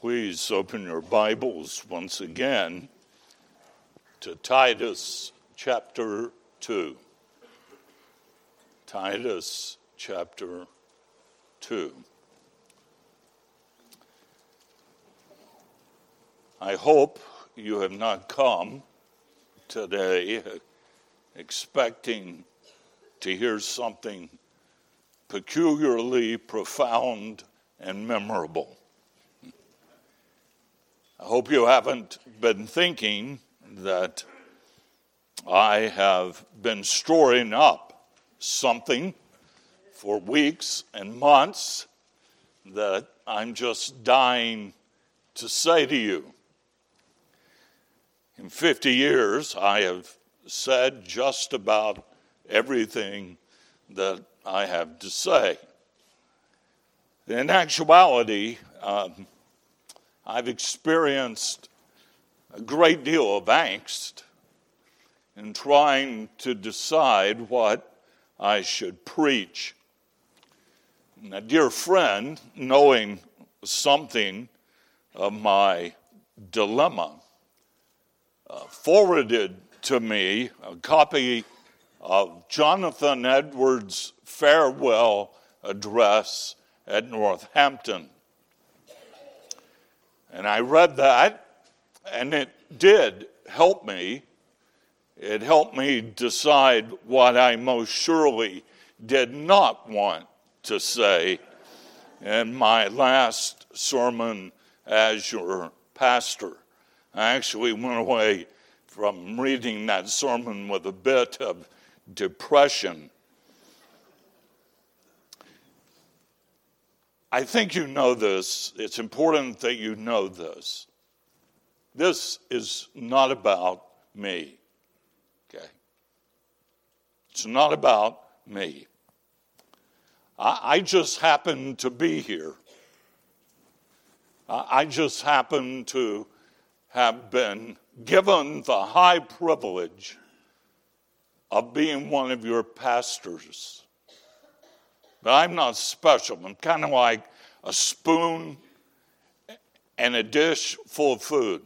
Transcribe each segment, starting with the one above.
Please open your Bibles once again to Titus chapter 2. Titus chapter 2. I hope you have not come today expecting to hear something peculiarly profound and memorable. I hope you haven't been thinking that I have been storing up something for weeks and months that I'm just dying to say to you. In 50 years, I have said just about everything that I have to say. In actuality, um, I've experienced a great deal of angst in trying to decide what I should preach. A dear friend, knowing something of my dilemma, uh, forwarded to me a copy of Jonathan Edwards' farewell address at Northampton. And I read that, and it did help me. It helped me decide what I most surely did not want to say in my last sermon as your pastor. I actually went away from reading that sermon with a bit of depression. I think you know this. It's important that you know this. This is not about me. Okay? It's not about me. I, I just happen to be here. I, I just happen to have been given the high privilege of being one of your pastors. But I'm not special. I'm kind of like a spoon and a dish full of food.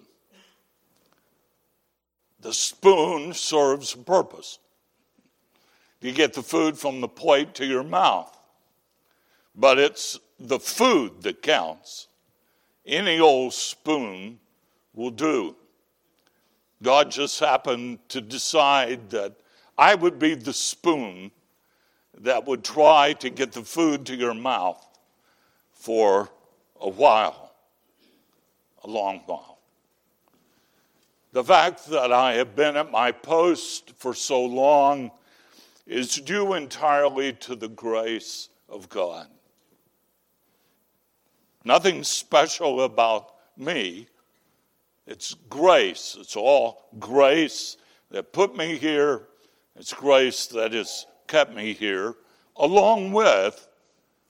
The spoon serves a purpose. You get the food from the plate to your mouth. But it's the food that counts. Any old spoon will do. God just happened to decide that I would be the spoon that would try to get the food to your mouth for a while, a long while. The fact that I have been at my post for so long is due entirely to the grace of God. Nothing special about me. It's grace. It's all grace that put me here. It's grace that has kept me here, along with,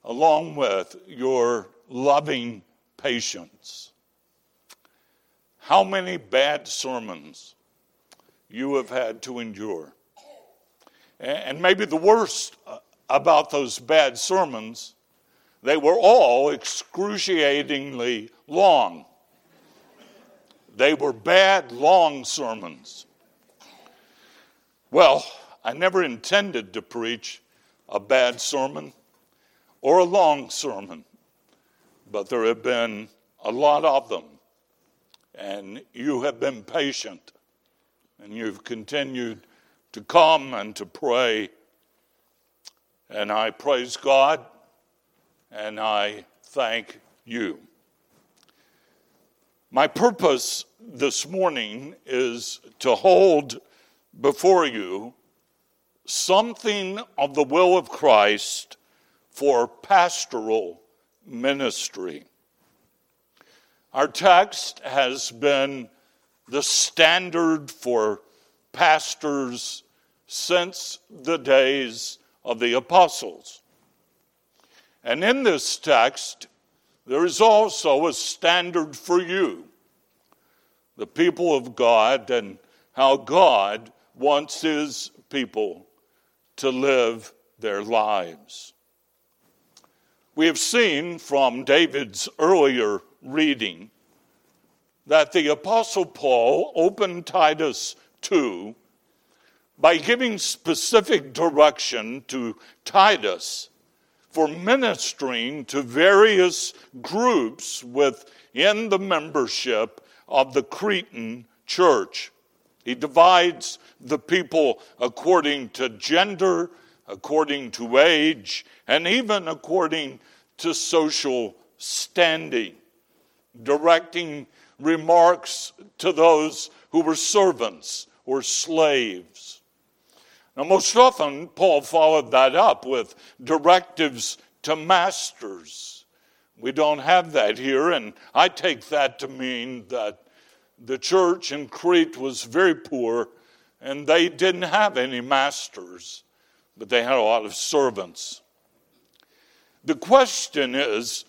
along with your loving patience. How many bad sermons you have had to endure. And maybe the worst uh, about those bad sermons, they were all excruciatingly long. They were bad, long sermons. Well, I never intended to preach a bad sermon or a long sermon, but there have been a lot of them. And you have been patient, and you've continued to come and to pray. And I praise God, and I thank you. My purpose this morning is to hold before you something of the will of Christ for pastoral ministry. Our text has been the standard for pastors since the days of the apostles. And in this text, there is also a standard for you, the people of God, and how God wants his people to live their lives. We have seen from David's earlier reading that the Apostle Paul opened Titus 2 by giving specific direction to Titus for ministering to various groups within the membership of the Cretan church. He divides the people according to gender, according to age, and even according to social standing, directing remarks to those who were servants or slaves. Now, most often, Paul followed that up with directives to masters. We don't have that here, and I take that to mean that the church in Crete was very poor and they didn't have any masters, but they had a lot of servants. The question is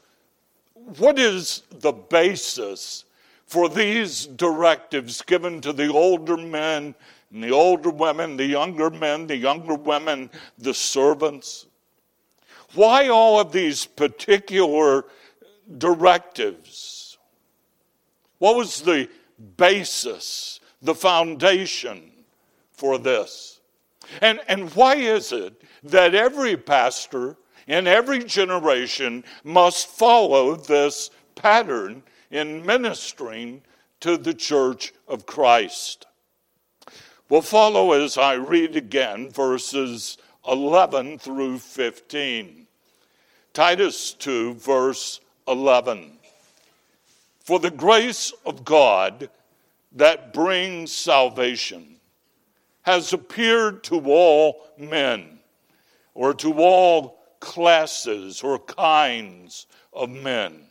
what is the basis for these directives given to the older men and the older women, the younger men, the younger women, the servants? Why all of these particular directives? What was the basis, the foundation for this? And, and why is it that every pastor in every generation must follow this pattern in ministering to the church of Christ. We'll follow as I read again verses 11 through 15. Titus 2, verse 11. For the grace of God that brings salvation has appeared to all men, or to all classes or kinds of men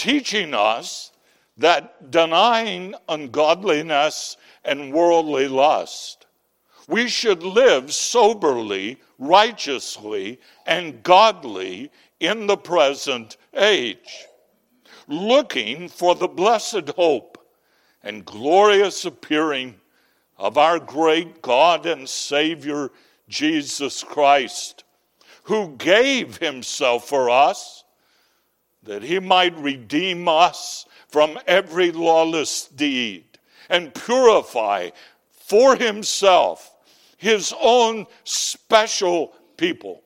teaching us that denying ungodliness and worldly lust, we should live soberly, righteously, and godly in the present age, looking for the blessed hope and glorious appearing of our great God and Savior, Jesus Christ, who gave himself for us that he might redeem us from every lawless deed and purify for himself his own special people,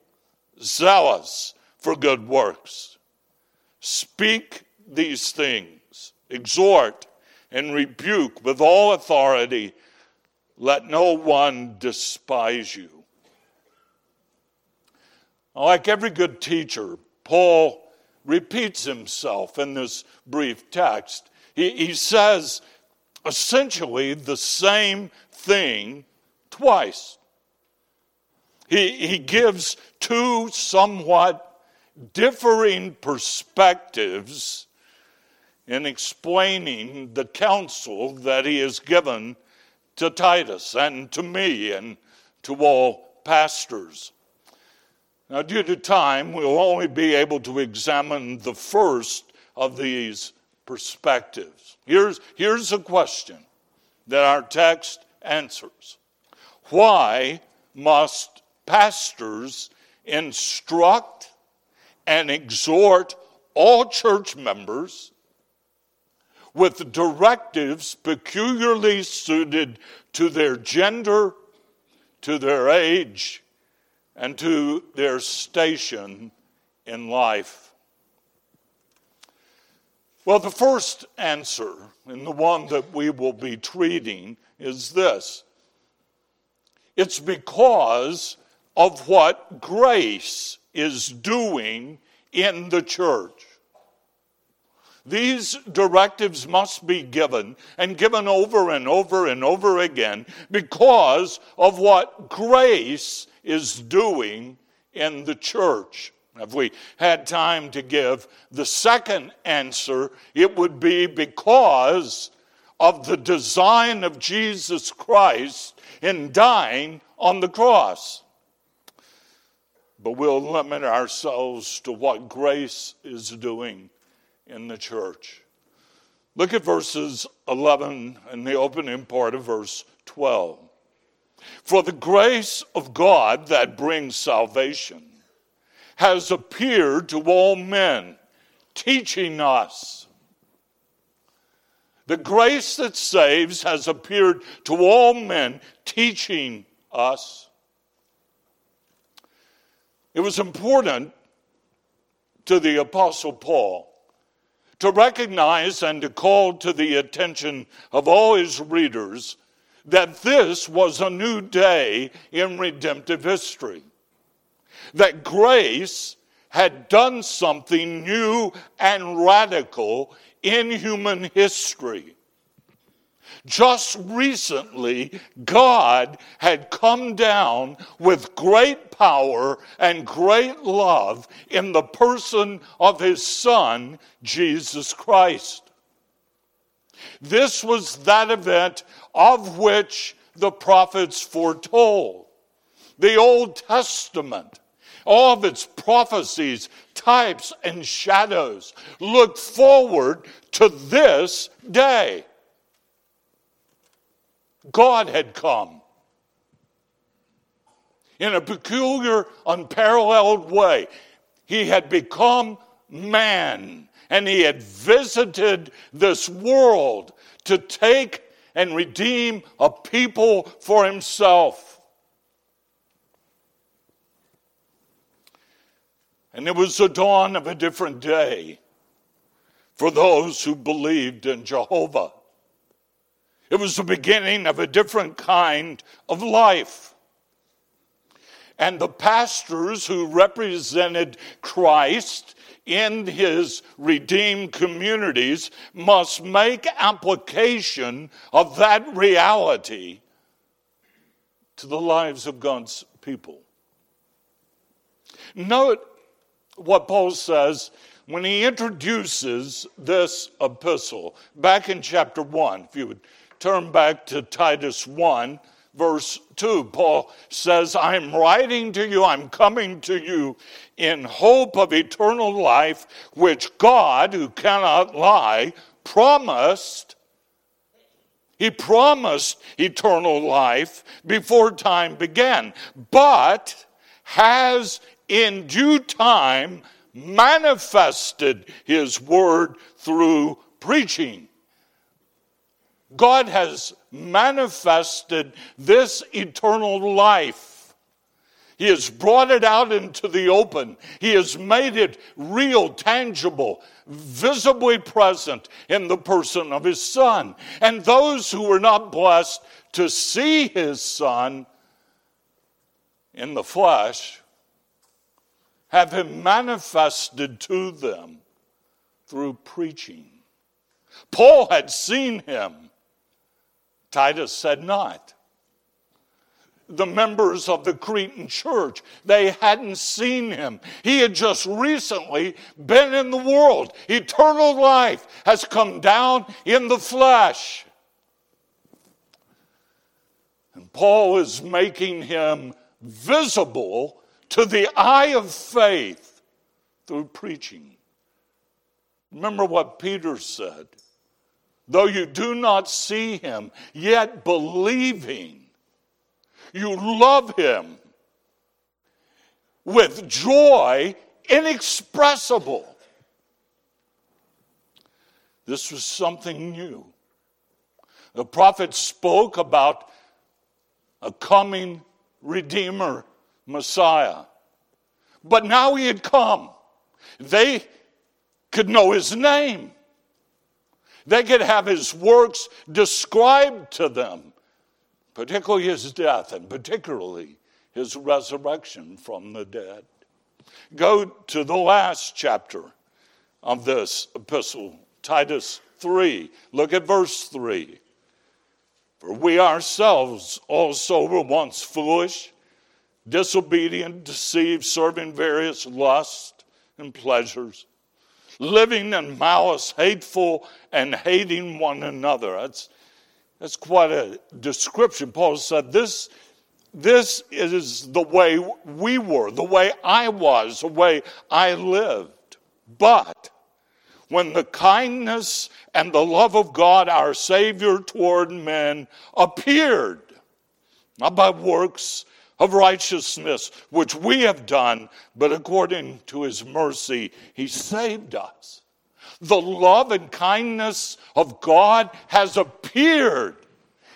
zealous for good works. Speak these things, exhort and rebuke with all authority. Let no one despise you. Like every good teacher, Paul repeats himself in this brief text. He, he says essentially the same thing twice. He, he gives two somewhat differing perspectives in explaining the counsel that he has given to Titus and to me and to all pastors. Now, due to time, we'll only be able to examine the first of these perspectives. Here's, here's a question that our text answers Why must pastors instruct and exhort all church members with directives peculiarly suited to their gender, to their age, and to their station in life? Well, the first answer, and the one that we will be treating, is this it's because of what grace is doing in the church. These directives must be given and given over and over and over again because of what grace is doing in the church. If we had time to give the second answer, it would be because of the design of Jesus Christ in dying on the cross. But we'll limit ourselves to what grace is doing in the church. Look at verses 11 and the opening part of verse 12. For the grace of God that brings salvation has appeared to all men, teaching us The grace that saves has appeared to all men, teaching us. It was important to the Apostle Paul to recognize and to call to the attention of all his readers that this was a new day in redemptive history. That grace had done something new and radical in human history. Just recently, God had come down with great power and great love in the person of his Son, Jesus Christ. This was that event of which the prophets foretold. The Old Testament, all of its prophecies, types, and shadows looked forward to this day. God had come in a peculiar, unparalleled way. He had become man and he had visited this world to take and redeem a people for himself. And it was the dawn of a different day for those who believed in Jehovah. It was the beginning of a different kind of life. And the pastors who represented Christ in his redeemed communities must make application of that reality to the lives of God's people. Note what Paul says when he introduces this epistle back in chapter 1. If you would turn back to Titus 1, verse 2, Paul says, I'm writing to you, I'm coming to you in hope of eternal life, which God, who cannot lie, promised. He promised eternal life before time began, but has in due time manifested his word through preaching God has manifested this eternal life. He has brought it out into the open. He has made it real, tangible, visibly present in the person of His Son. And those who were not blessed to see His Son in the flesh have Him manifested to them through preaching. Paul had seen Him Titus said not. The members of the Cretan church, they hadn't seen him. He had just recently been in the world. Eternal life has come down in the flesh. And Paul is making him visible to the eye of faith through preaching. Remember what Peter said though you do not see him, yet believing, you love him with joy inexpressible. This was something new. The prophet spoke about a coming Redeemer, Messiah. But now he had come. They could know his name. They could have his works described to them, particularly his death and particularly his resurrection from the dead. Go to the last chapter of this epistle, Titus 3. Look at verse 3. For we ourselves also were once foolish, disobedient, deceived, serving various lusts and pleasures living in malice, hateful, and hating one another. That's, that's quite a description. Paul said, this, this is the way we were, the way I was, the way I lived. But when the kindness and the love of God, our Savior toward men, appeared, not by works of righteousness, which we have done, but according to his mercy, he saved us. The love and kindness of God has appeared.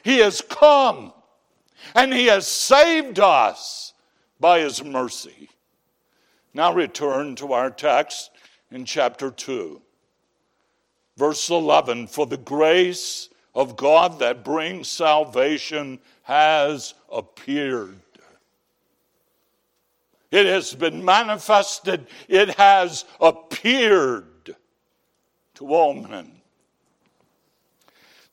He has come and He has saved us by His mercy. Now return to our text in chapter 2, verse 11. For the grace of God that brings salvation has appeared. It has been manifested, it has appeared to all men.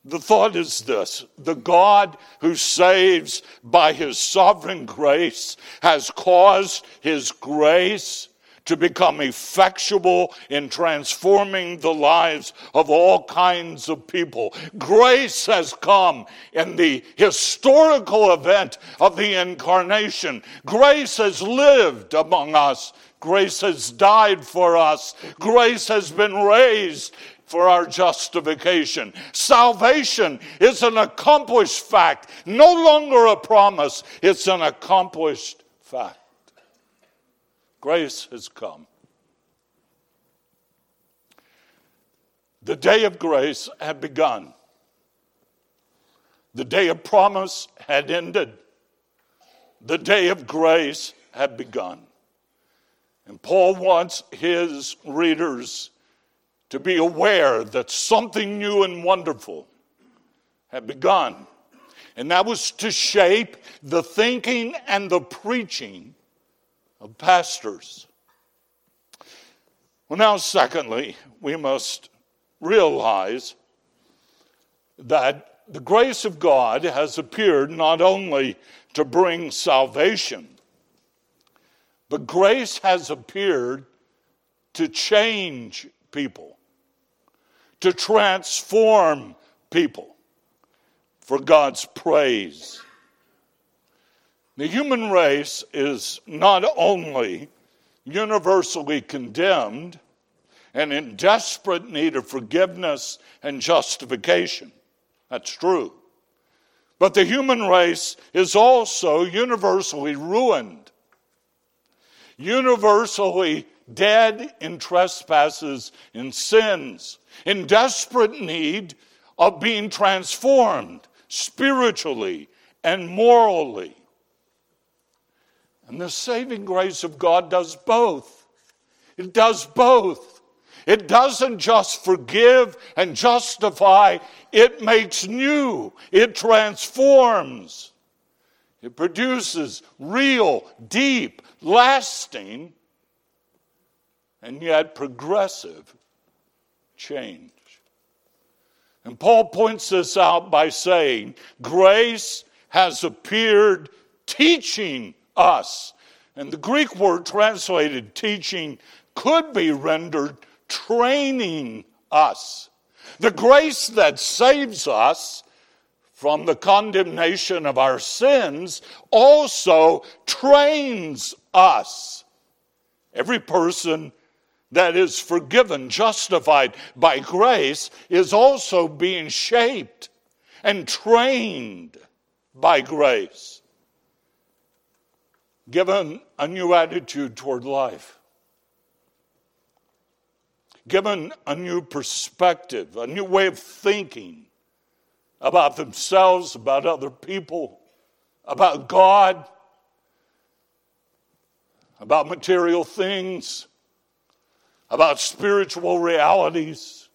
The thought is this the God who saves by his sovereign grace has caused his grace to become effectual in transforming the lives of all kinds of people. Grace has come in the historical event of the incarnation. Grace has lived among us. Grace has died for us. Grace has been raised for our justification. Salvation is an accomplished fact, no longer a promise, it's an accomplished fact. Grace has come. The day of grace had begun. The day of promise had ended. The day of grace had begun. And Paul wants his readers to be aware that something new and wonderful had begun. And that was to shape the thinking and the preaching of pastors. Well, now, secondly, we must realize that the grace of God has appeared not only to bring salvation, but grace has appeared to change people, to transform people for God's praise. The human race is not only universally condemned and in desperate need of forgiveness and justification. That's true. But the human race is also universally ruined, universally dead in trespasses and sins, in desperate need of being transformed spiritually and morally. And the saving grace of God does both. It does both. It doesn't just forgive and justify, it makes new, it transforms. It produces real, deep, lasting, and yet progressive change. And Paul points this out by saying, Grace has appeared teaching us. And the Greek word translated teaching could be rendered training us. The grace that saves us from the condemnation of our sins also trains us. Every person that is forgiven, justified by grace, is also being shaped and trained by grace given a new attitude toward life, given a new perspective, a new way of thinking about themselves, about other people, about God, about material things, about spiritual realities.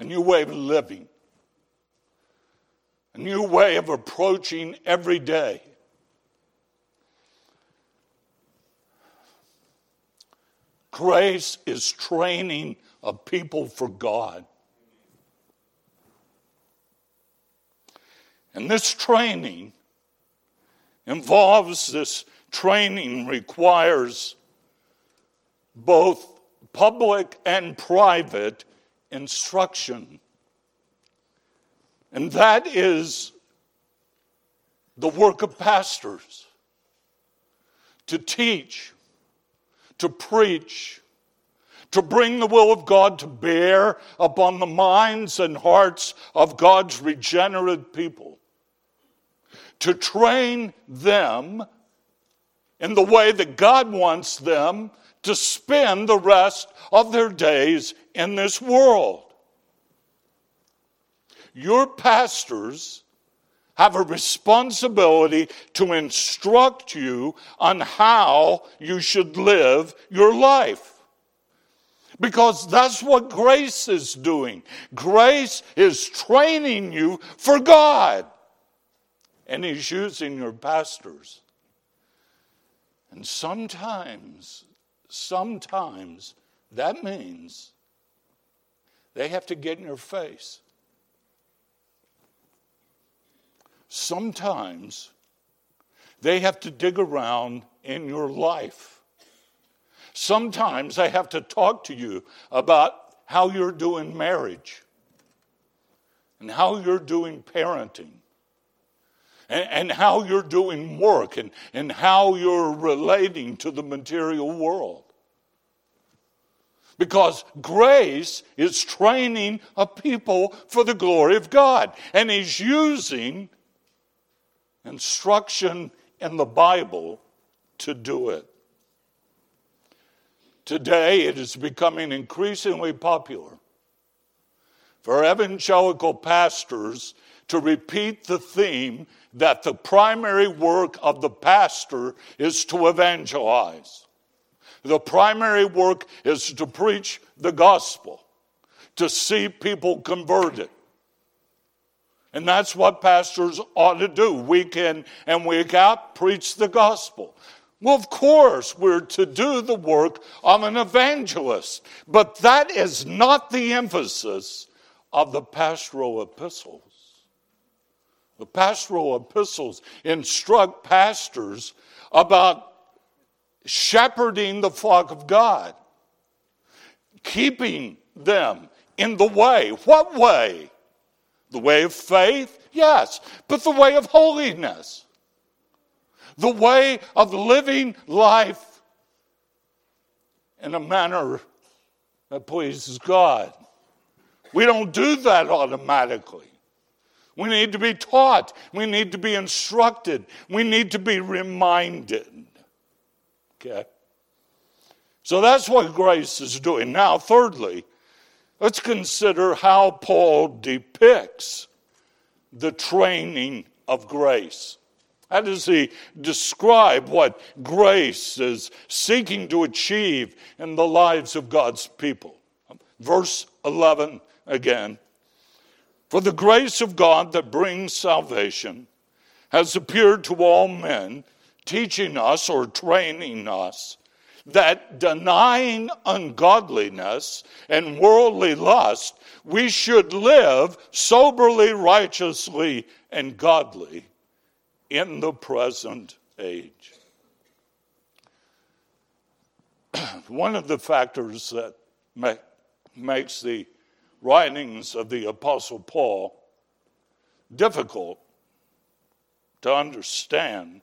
A new way of living a new way of approaching every day. Grace is training a people for God. And this training involves this training requires both public and private instruction. And that is the work of pastors to teach, to preach, to bring the will of God to bear upon the minds and hearts of God's regenerate people, to train them in the way that God wants them to spend the rest of their days in this world. Your pastors have a responsibility to instruct you on how you should live your life. Because that's what grace is doing. Grace is training you for God. And He's using your pastors. And sometimes, sometimes that means they have to get in your face. Sometimes they have to dig around in your life. Sometimes they have to talk to you about how you're doing marriage and how you're doing parenting and, and, how you're doing work and, and how you're relating to the material world. Because grace is training a people for the glory of God, and He's using instruction in the Bible to do it. Today, it is becoming increasingly popular for evangelical pastors to repeat the theme that the primary work of the pastor is to evangelize. The primary work is to preach the gospel, to see people converted. And that's what pastors ought to do week in and week out, preach the gospel. Well, of course, we're to do the work of an evangelist, but that is not the emphasis of the pastoral epistles. The pastoral epistles instruct pastors about shepherding the flock of God, keeping them in the way. What way? The way of faith? Yes, but the way of holiness the way of living life in a manner that pleases God. We don't do that automatically. We need to be taught. We need to be instructed. We need to be reminded. Okay? So that's what grace is doing. Now, thirdly, let's consider how Paul depicts the training of grace. How does he describe what grace is seeking to achieve in the lives of God's people? Verse 11 again. For the grace of God that brings salvation has appeared to all men, teaching us or training us that denying ungodliness and worldly lust, we should live soberly, righteously, and godly in the present age. One of the factors that make, makes the writings of the Apostle Paul difficult to understand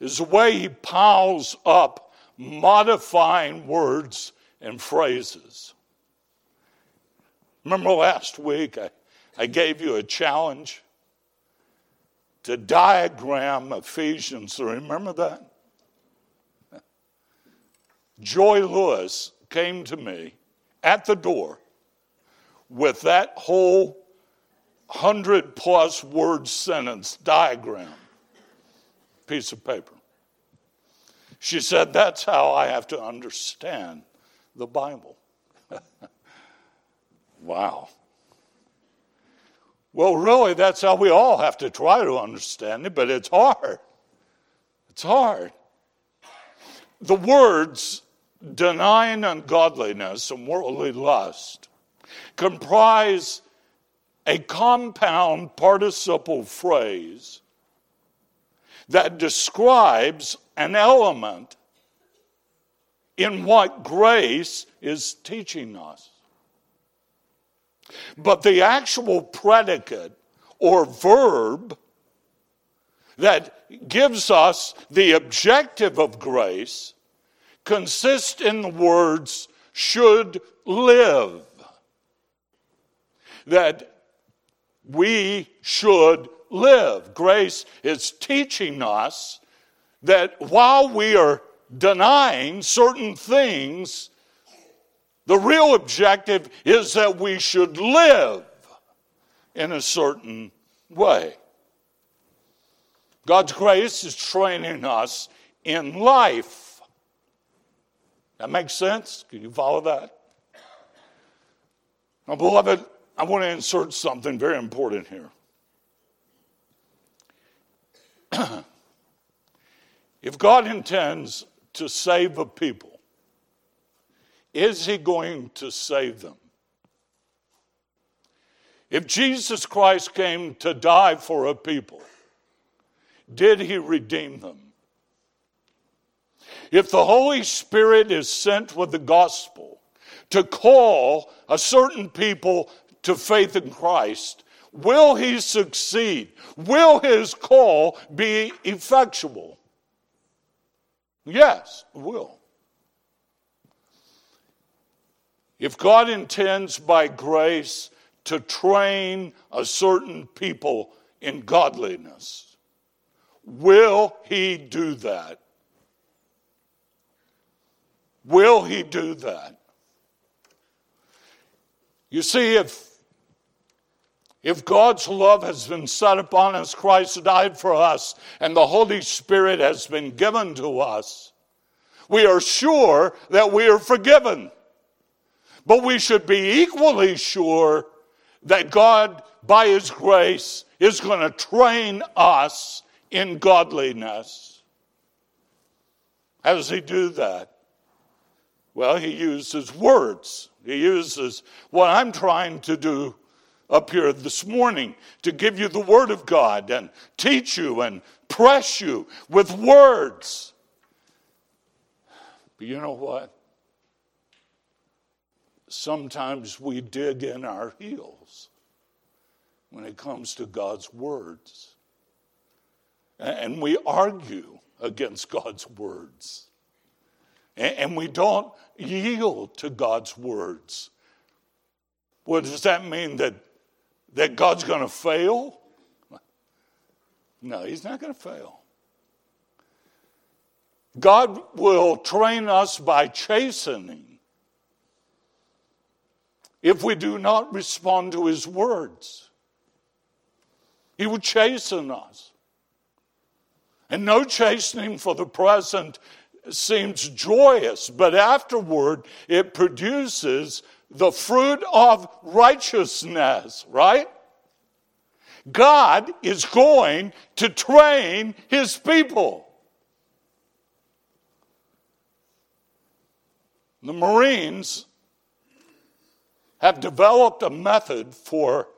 is the way he piles up modifying words and phrases. Remember last week I, I gave you a challenge to diagram Ephesians. Remember that? Joy Lewis came to me at the door with that whole hundred plus word sentence diagram piece of paper. She said, That's how I have to understand the Bible. wow. Well, really, that's how we all have to try to understand it, but it's hard. It's hard. The words denying ungodliness and worldly lust comprise a compound participle phrase that describes an element in what grace is teaching us. But the actual predicate or verb that gives us the objective of grace consists in the words should live. That we should live. Grace is teaching us that while we are denying certain things, the real objective is that we should live in a certain way. God's grace is training us in life. That makes sense? Can you follow that? Now, beloved, I want to insert something very important here. if God intends to save a people, is he going to save them? If Jesus Christ came to die for a people, did he redeem them? If the Holy Spirit is sent with the gospel to call a certain people to faith in Christ, will he succeed? Will his call be effectual? Yes, it will. If God intends by grace to train a certain people in godliness, will he do that? Will he do that? You see, if, if God's love has been set upon us, Christ died for us, and the Holy Spirit has been given to us, we are sure that we are forgiven. But we should be equally sure that God, by His grace, is going to train us in godliness. How does He do that? Well, He uses words. He uses what I'm trying to do up here this morning to give you the Word of God and teach you and press you with words. But you know what? sometimes we dig in our heels when it comes to God's words. And we argue against God's words. And we don't yield to God's words. Well, does that mean that, that God's going to fail? No, He's not going to fail. God will train us by chastening if we do not respond to his words. He will chasten us. And no chastening for the present seems joyous, but afterward it produces the fruit of righteousness, right? God is going to train his people. The Marines have developed a method for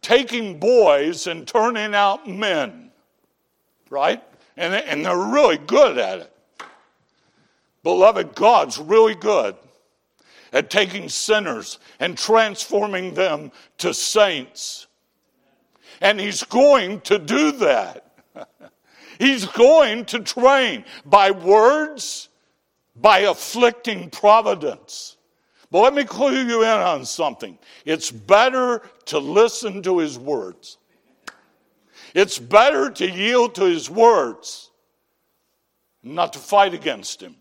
taking boys and turning out men, right? And, they're really good at it. Beloved, God's really good at taking sinners and transforming them to saints. And He's going to do that. He's going to train by words, by afflicting providence. But let me clue you in on something. It's better to listen to his words. It's better to yield to his words, not to fight against him.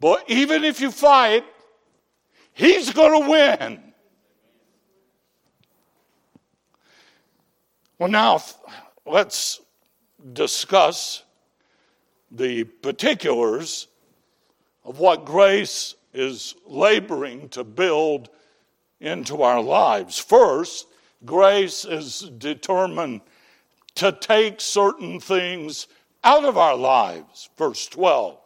But even if you fight, he's going to win. Well, now let's discuss the particulars of what grace is laboring to build into our lives. First, grace is determined to take certain things out of our lives. Verse 12,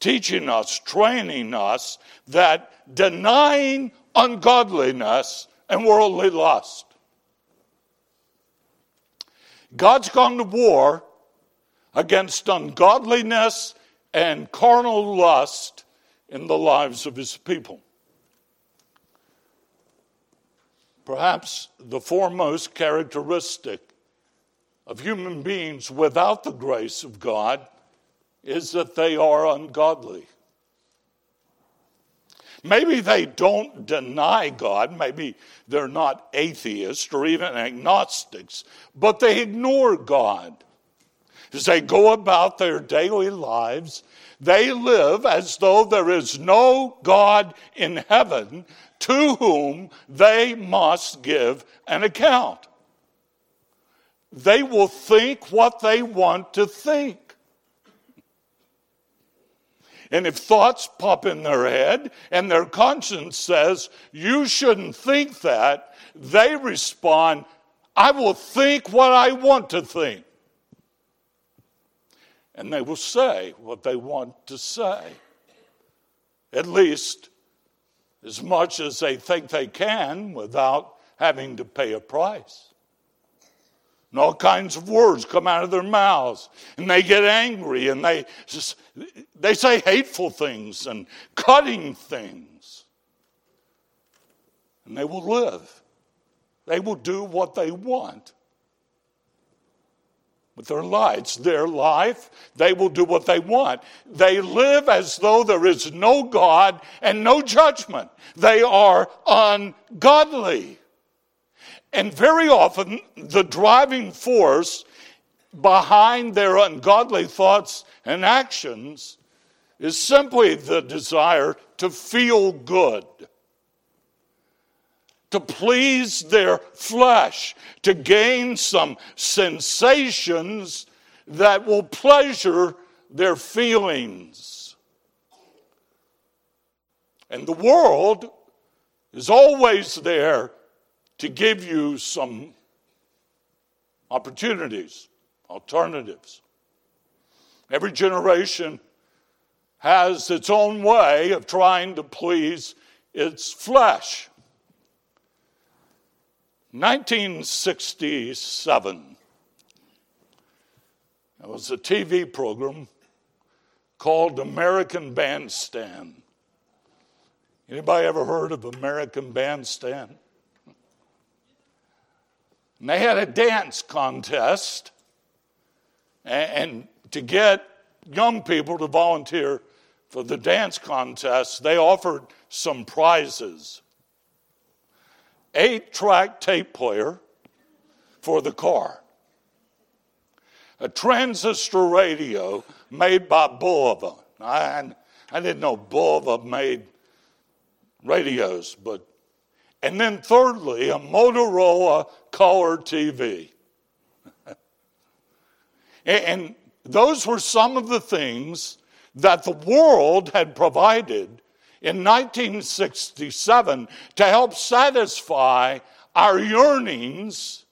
teaching us, training us that denying ungodliness and worldly lust. God's gone to war against ungodliness and carnal lust in the lives of his people. Perhaps the foremost characteristic of human beings without the grace of God is that they are ungodly. Maybe they don't deny God, maybe they're not atheists or even agnostics, but they ignore God. as they go about their daily lives, they live as though there is no God in heaven to whom they must give an account. They will think what they want to think. And if thoughts pop in their head and their conscience says, you shouldn't think that, they respond, I will think what I want to think. And they will say what they want to say. At least as much as they think they can without having to pay a price. And all kinds of words come out of their mouths, and they get angry, and they they say hateful things and cutting things. And they will live. They will do what they want with their lives. Their life, they will do what they want. They live as though there is no God and no judgment. They are ungodly. And very often, the driving force behind their ungodly thoughts and actions is simply the desire to feel good, to please their flesh, to gain some sensations that will pleasure their feelings. And the world is always there to give you some opportunities, alternatives. Every generation has its own way of trying to please its flesh. 1967, there was a TV program called American Bandstand. Anybody ever heard of American Bandstand? And they had a dance contest, and to get young people to volunteer for the dance contest, they offered some prizes. Eight track tape player for the car, a transistor radio made by Bulova. I, I didn't know Bulova made radios, but and then, thirdly, a Motorola color TV. and those were some of the things that the world had provided in 1967 to help satisfy our yearnings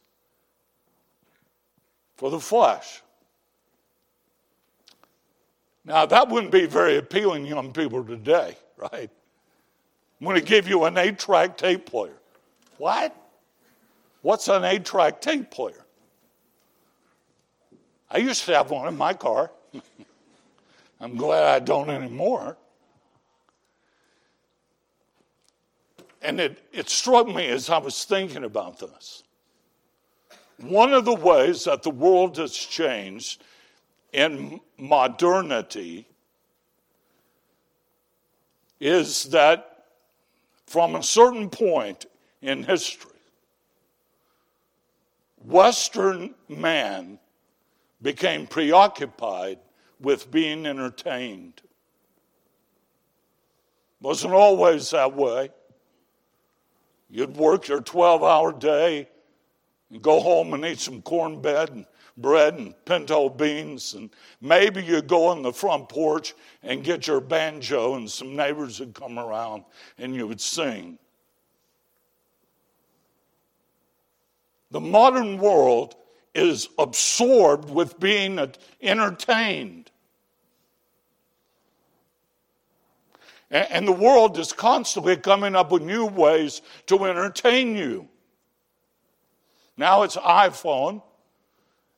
for the flesh. Now, that wouldn't be very appealing to young people today, right? I'm going to give you an eight track tape player. What? What's an eight track tape player? I used to have one in my car. I'm glad I don't anymore. And it, it struck me as I was thinking about this. One of the ways that the world has changed in modernity is that from a certain point in history, Western man became preoccupied with being entertained. Wasn't always that way. You'd work your 12 hour day and go home and eat some cornbread and bread and pinto beans, and maybe you go on the front porch and get your banjo, and some neighbors would come around and you would sing. The modern world is absorbed with being entertained. And the world is constantly coming up with new ways to entertain you. Now it's iPhone.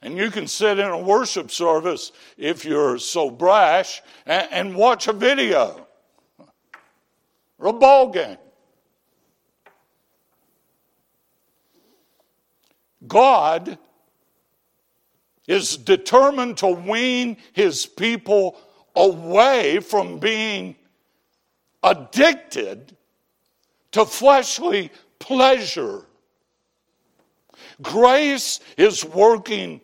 And you can sit in a worship service if you're so brash and, and watch a video or a ball game. God is determined to wean his people away from being addicted to fleshly pleasure. Grace is working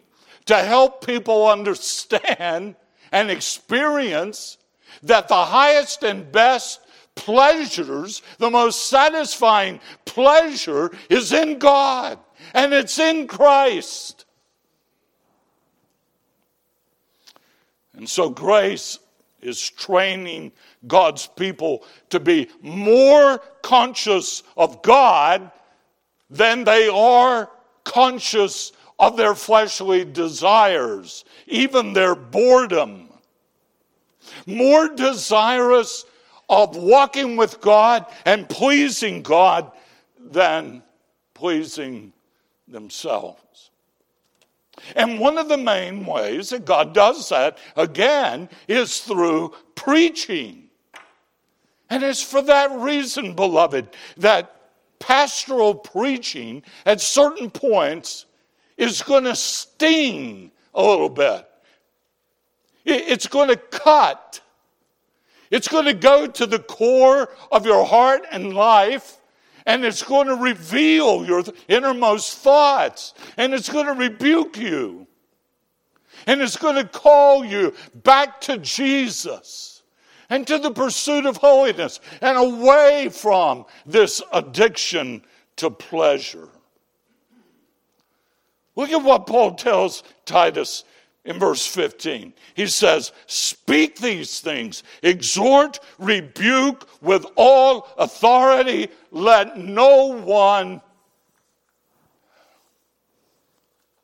to help people understand and experience that the highest and best pleasures, the most satisfying pleasure is in God and it's in Christ. And so grace is training God's people to be more conscious of God than they are conscious of their fleshly desires, even their boredom. More desirous of walking with God and pleasing God than pleasing themselves. And one of the main ways that God does that, again, is through preaching. And it's for that reason, beloved, that pastoral preaching at certain points is going to sting a little bit. It's going to cut. It's going to go to the core of your heart and life, and it's going to reveal your innermost thoughts, and it's going to rebuke you, and it's going to call you back to Jesus and to the pursuit of holiness and away from this addiction to pleasure. Look at what Paul tells Titus in verse 15. He says, Speak these things, exhort, rebuke with all authority, let no one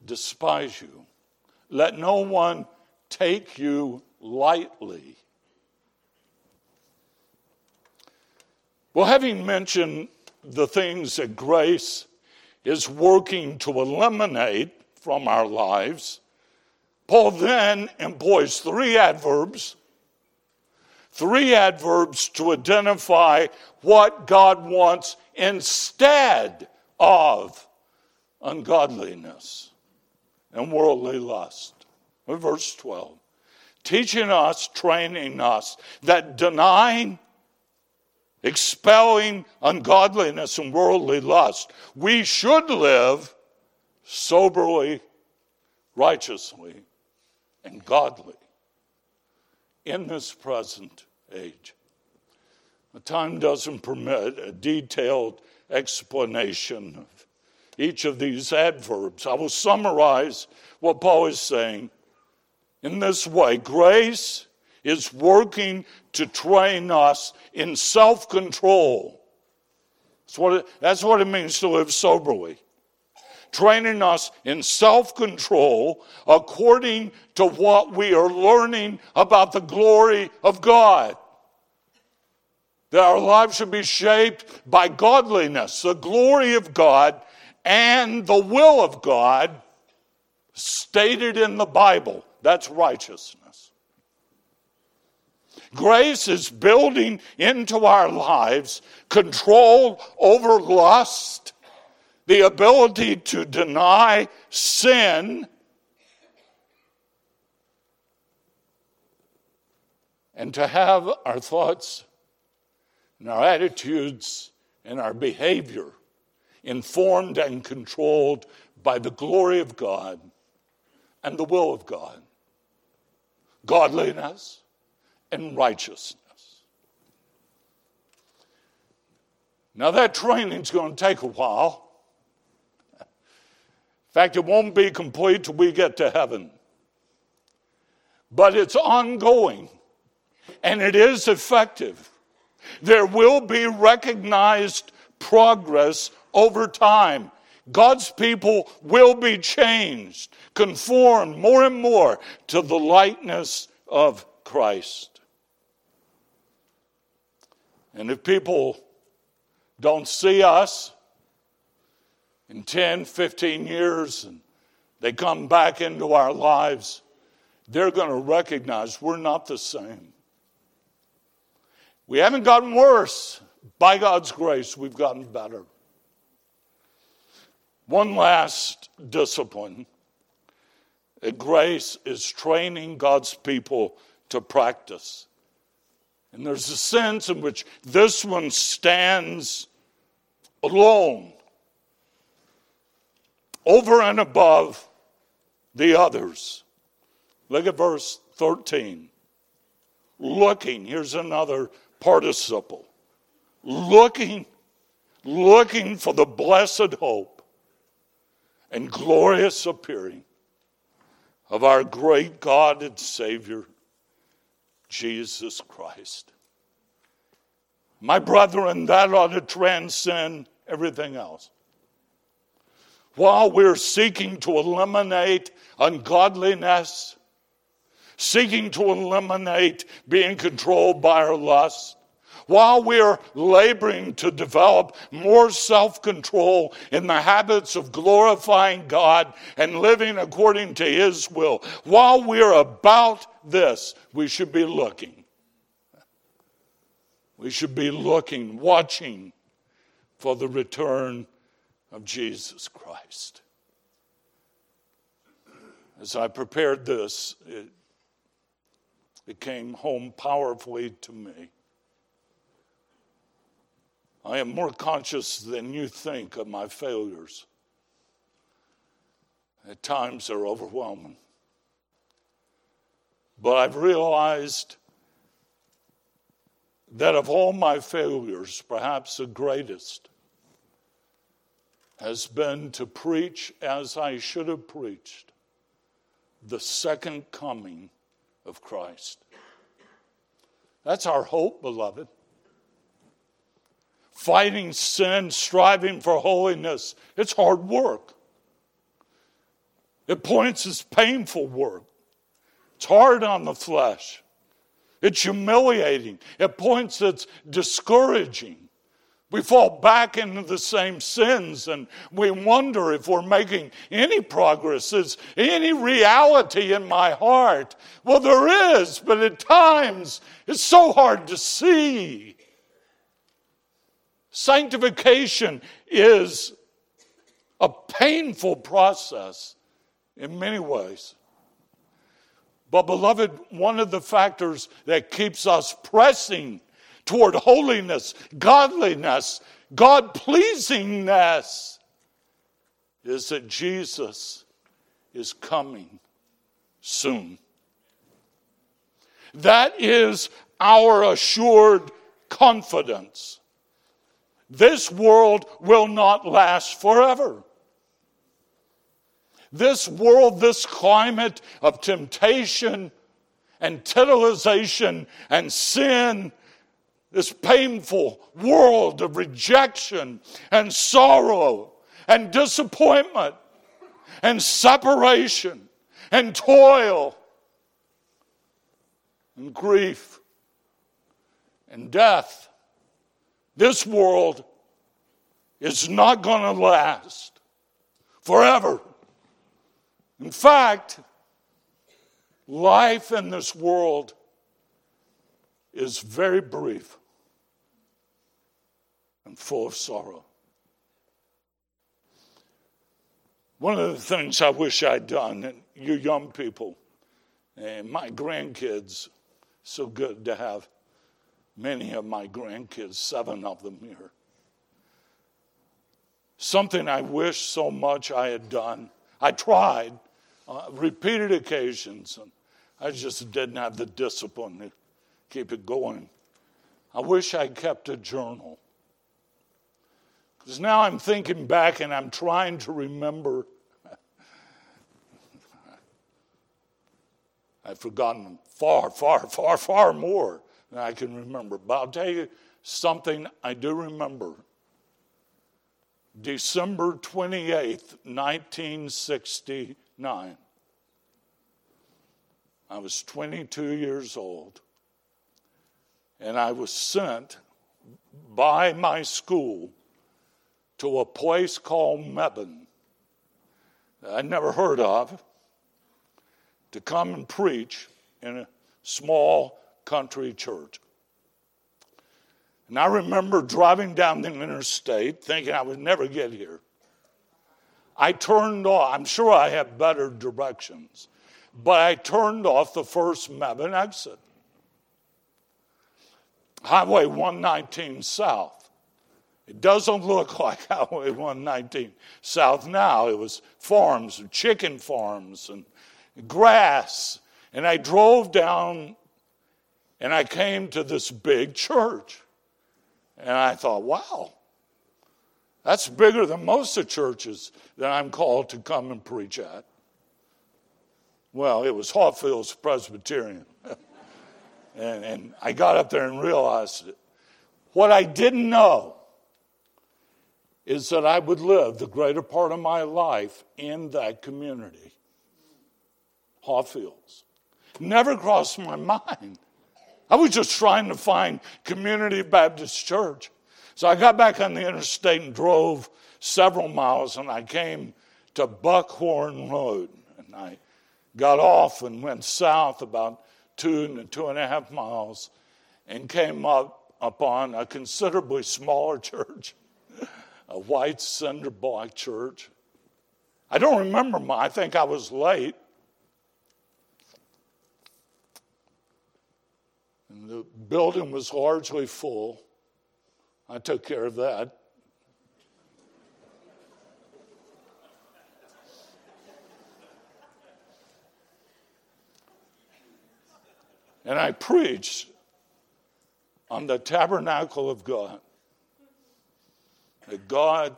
despise you, let no one take you lightly. Well, having mentioned the things that grace is working to eliminate from our lives, Paul then employs three adverbs, three adverbs to identify what God wants instead of ungodliness and worldly lust. Verse 12. Teaching us, training us that denying expelling ungodliness and worldly lust. We should live soberly, righteously, and godly in this present age. The time doesn't permit a detailed explanation of each of these adverbs. I will summarize what Paul is saying in this way grace is working to train us in self control. That's what, it, that's what it means to live soberly. Training us in self control according to what we are learning about the glory of God. That our lives should be shaped by godliness, the glory of God, and the will of God stated in the Bible. That's righteousness. Grace is building into our lives control over lust, the ability to deny sin, and to have our thoughts and our attitudes and our behavior informed and controlled by the glory of God and the will of God. Godliness and righteousness. Now, that training's going to take a while. In fact, it won't be complete till we get to heaven. But it's ongoing and it is effective. There will be recognized progress over time. God's people will be changed, conformed more and more to the likeness of Christ. And if people don't see us in 10, 15 years and they come back into our lives, they're going to recognize we're not the same. We haven't gotten worse. By God's grace, we've gotten better. One last discipline grace is training God's people to practice. And there's a sense in which this one stands alone, over and above the others. Look at verse 13. Looking, here's another participle. Looking, looking for the blessed hope and glorious appearing of our great God and Savior, Jesus Christ. My brethren, that ought to transcend everything else. While we're seeking to eliminate ungodliness, seeking to eliminate being controlled by our lusts, while we're laboring to develop more self control in the habits of glorifying God and living according to His will, while we're about this, we should be looking. We should be looking, watching for the return of Jesus Christ. As I prepared this, it, it came home powerfully to me. I am more conscious than you think of my failures. At times they're overwhelming. But I've realized that of all my failures, perhaps the greatest has been to preach as I should have preached the second coming of Christ. That's our hope, beloved fighting sin, striving for holiness. It's hard work. It points as painful work. It's hard on the flesh. It's humiliating. It points it's discouraging. We fall back into the same sins and we wonder if we're making any progress. Is any reality in my heart? Well, there is, but at times it's so hard to see. Sanctification is a painful process in many ways. But, beloved, one of the factors that keeps us pressing toward holiness, godliness, God pleasingness is that Jesus is coming soon. That is our assured confidence. This world will not last forever. This world, this climate of temptation and titillization and sin, this painful world of rejection and sorrow and disappointment and separation and toil and grief and death this world is not going to last forever. In fact, life in this world is very brief and full of sorrow. One of the things I wish I'd done, and you young people, and my grandkids, so good to have many of my grandkids, seven of them here. Something I wish so much I had done. I tried uh, repeated occasions, and I just didn't have the discipline to keep it going. I wish I kept a journal. Because now I'm thinking back and I'm trying to remember. I've forgotten far, far, far, far more I can remember. But I'll tell you something I do remember. December 28th, 1969. I was 22 years old, and I was sent by my school to a place called Mebane that I'd never heard of to come and preach in a small country church. And I remember driving down the interstate thinking I would never get here. I turned off, I'm sure I had better directions, but I turned off the first Mebane exit. Highway 119 South It doesn't look like Highway 119 South now. It was farms, and chicken farms, and grass. And I drove down and I came to this big church. And I thought, wow, that's bigger than most of the churches that I'm called to come and preach at. Well, it was Hawfields Presbyterian. and, and I got up there and realized it. What I didn't know is that I would live the greater part of my life in that community. Hawfields. Never crossed my mind. I was just trying to find Community Baptist Church. So I got back on the interstate and drove several miles, and I came to Buckhorn Road. And I got off and went south about two and two and a half miles and came up upon a considerably smaller church a white cinder block church. I don't remember my, I think I was late. The building was largely full. I took care of that. And I preached on the tabernacle of God that God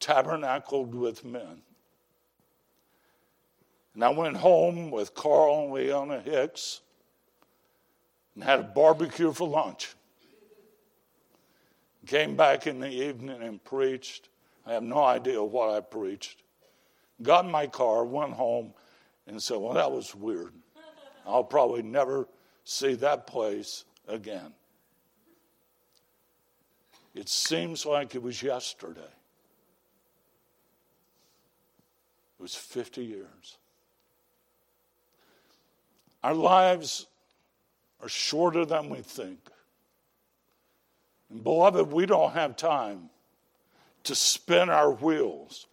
tabernacled with men. And I went home with Carl and Leona Hicks and had a barbecue for lunch. Came back in the evening and preached. I have no idea what I preached. Got in my car, went home, and said, Well, that was weird. I'll probably never see that place again. It seems like it was yesterday. It was 50 years. Our lives are shorter than we think. And beloved, we don't have time to spin our wheels.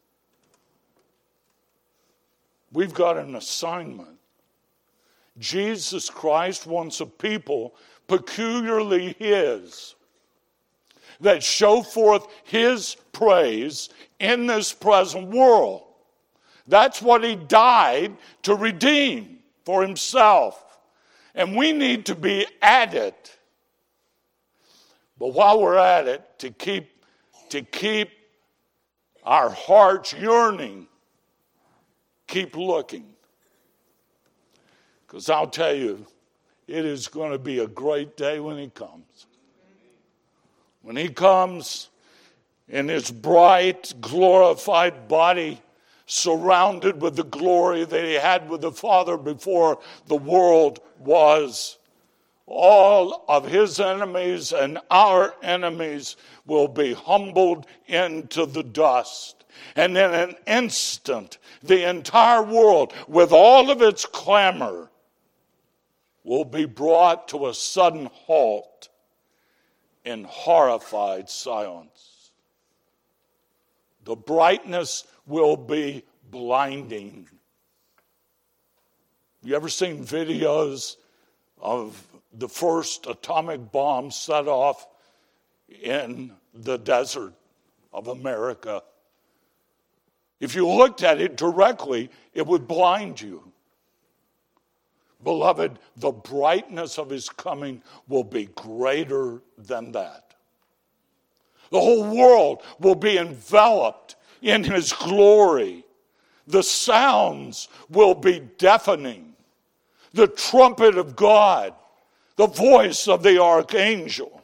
We've got an assignment. Jesus Christ wants a people peculiarly His that show forth His praise in this present world. That's what He died to redeem for Himself. And we need to be at it. But while we're at it, to keep, to keep our hearts yearning, keep looking. Because I'll tell you, it is going to be a great day when He comes. When he comes in his bright, glorified body, surrounded with the glory that he had with the Father before the world was, all of his enemies and our enemies will be humbled into the dust. And in an instant, the entire world, with all of its clamor, will be brought to a sudden halt in horrified silence. The brightness will be blinding. You ever seen videos of the first atomic bomb set off in the desert of America? If you looked at it directly, it would blind you. Beloved, the brightness of his coming will be greater than that. The whole world will be enveloped in his glory. The sounds will be deafening. The trumpet of God, the voice of the archangel,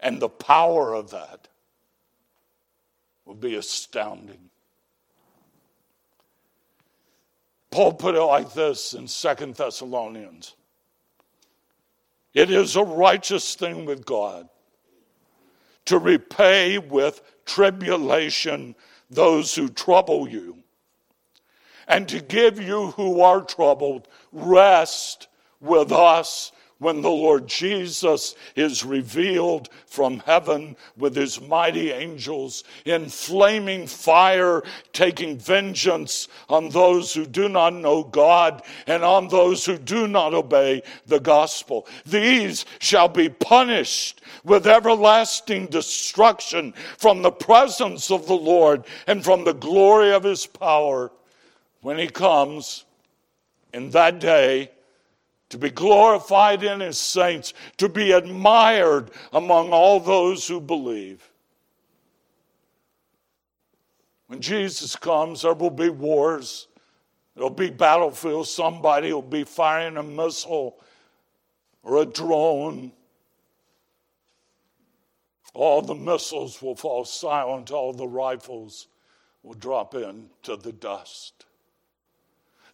and the power of that will be astounding. Paul put it like this in Second Thessalonians It is a righteous thing with God to repay with tribulation those who trouble you, and to give you who are troubled rest with us when the Lord Jesus is revealed from heaven with his mighty angels in flaming fire, taking vengeance on those who do not know God and on those who do not obey the gospel. These shall be punished with everlasting destruction from the presence of the Lord and from the glory of his power when he comes in that day to be glorified in his saints, to be admired among all those who believe. When Jesus comes, there will be wars. There'll be battlefields. Somebody will be firing a missile or a drone. All the missiles will fall silent. All the rifles will drop into the dust.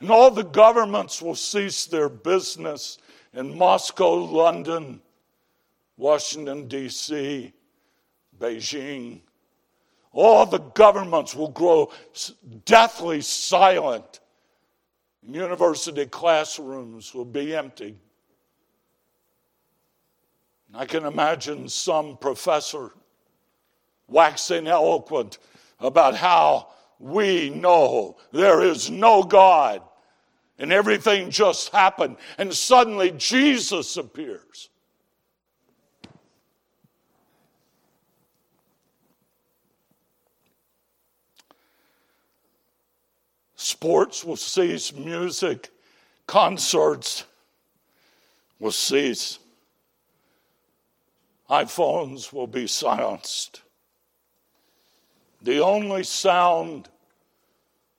And all the governments will cease their business in Moscow, London, Washington, D.C., Beijing. All the governments will grow deathly silent. University classrooms will be empty. I can imagine some professor waxing eloquent about how we know there is no God and everything just happened, and suddenly Jesus appears. Sports will cease, music, concerts will cease, iPhones will be silenced. The only sound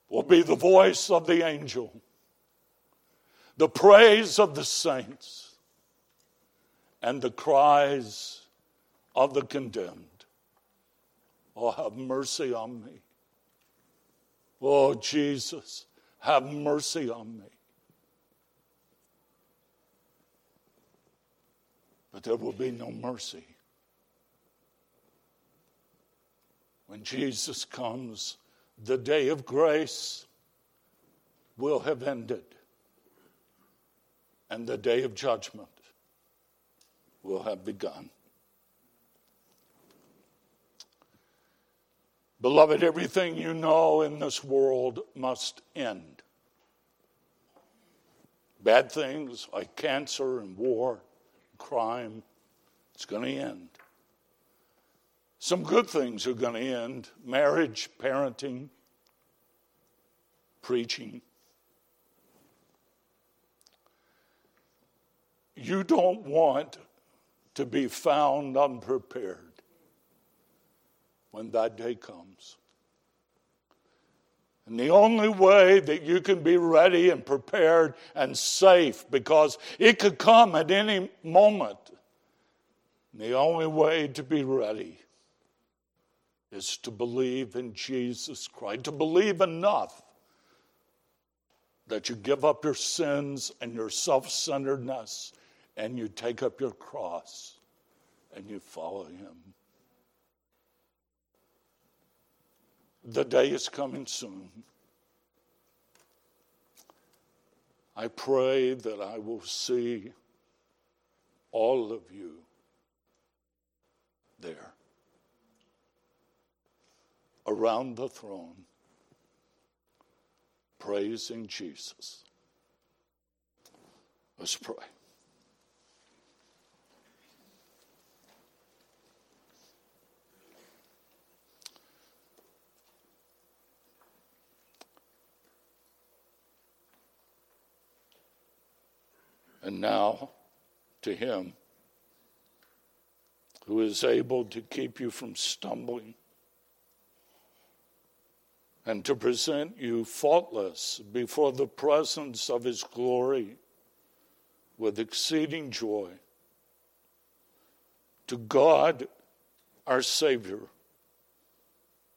will be the voice of the angel the praise of the saints and the cries of the condemned. Oh, have mercy on me. Oh, Jesus, have mercy on me. But there will be no mercy. When Jesus comes, the day of grace will have ended and the day of judgment will have begun. Beloved, everything you know in this world must end. Bad things like cancer and war, crime, it's going to end. Some good things are going to end marriage, parenting, preaching. You don't want to be found unprepared when that day comes. And the only way that you can be ready and prepared and safe, because it could come at any moment, the only way to be ready is to believe in Jesus Christ, to believe enough that you give up your sins and your self centeredness and you take up your cross and you follow him. The day is coming soon. I pray that I will see all of you there around the throne praising Jesus. Let's pray. And now to Him who is able to keep you from stumbling and to present you faultless before the presence of His glory with exceeding joy. To God, our Savior,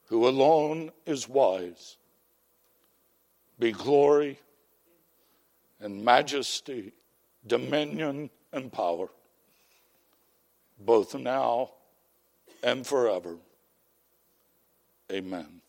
who alone is wise, be glory and majesty dominion, and power, both now and forever. Amen.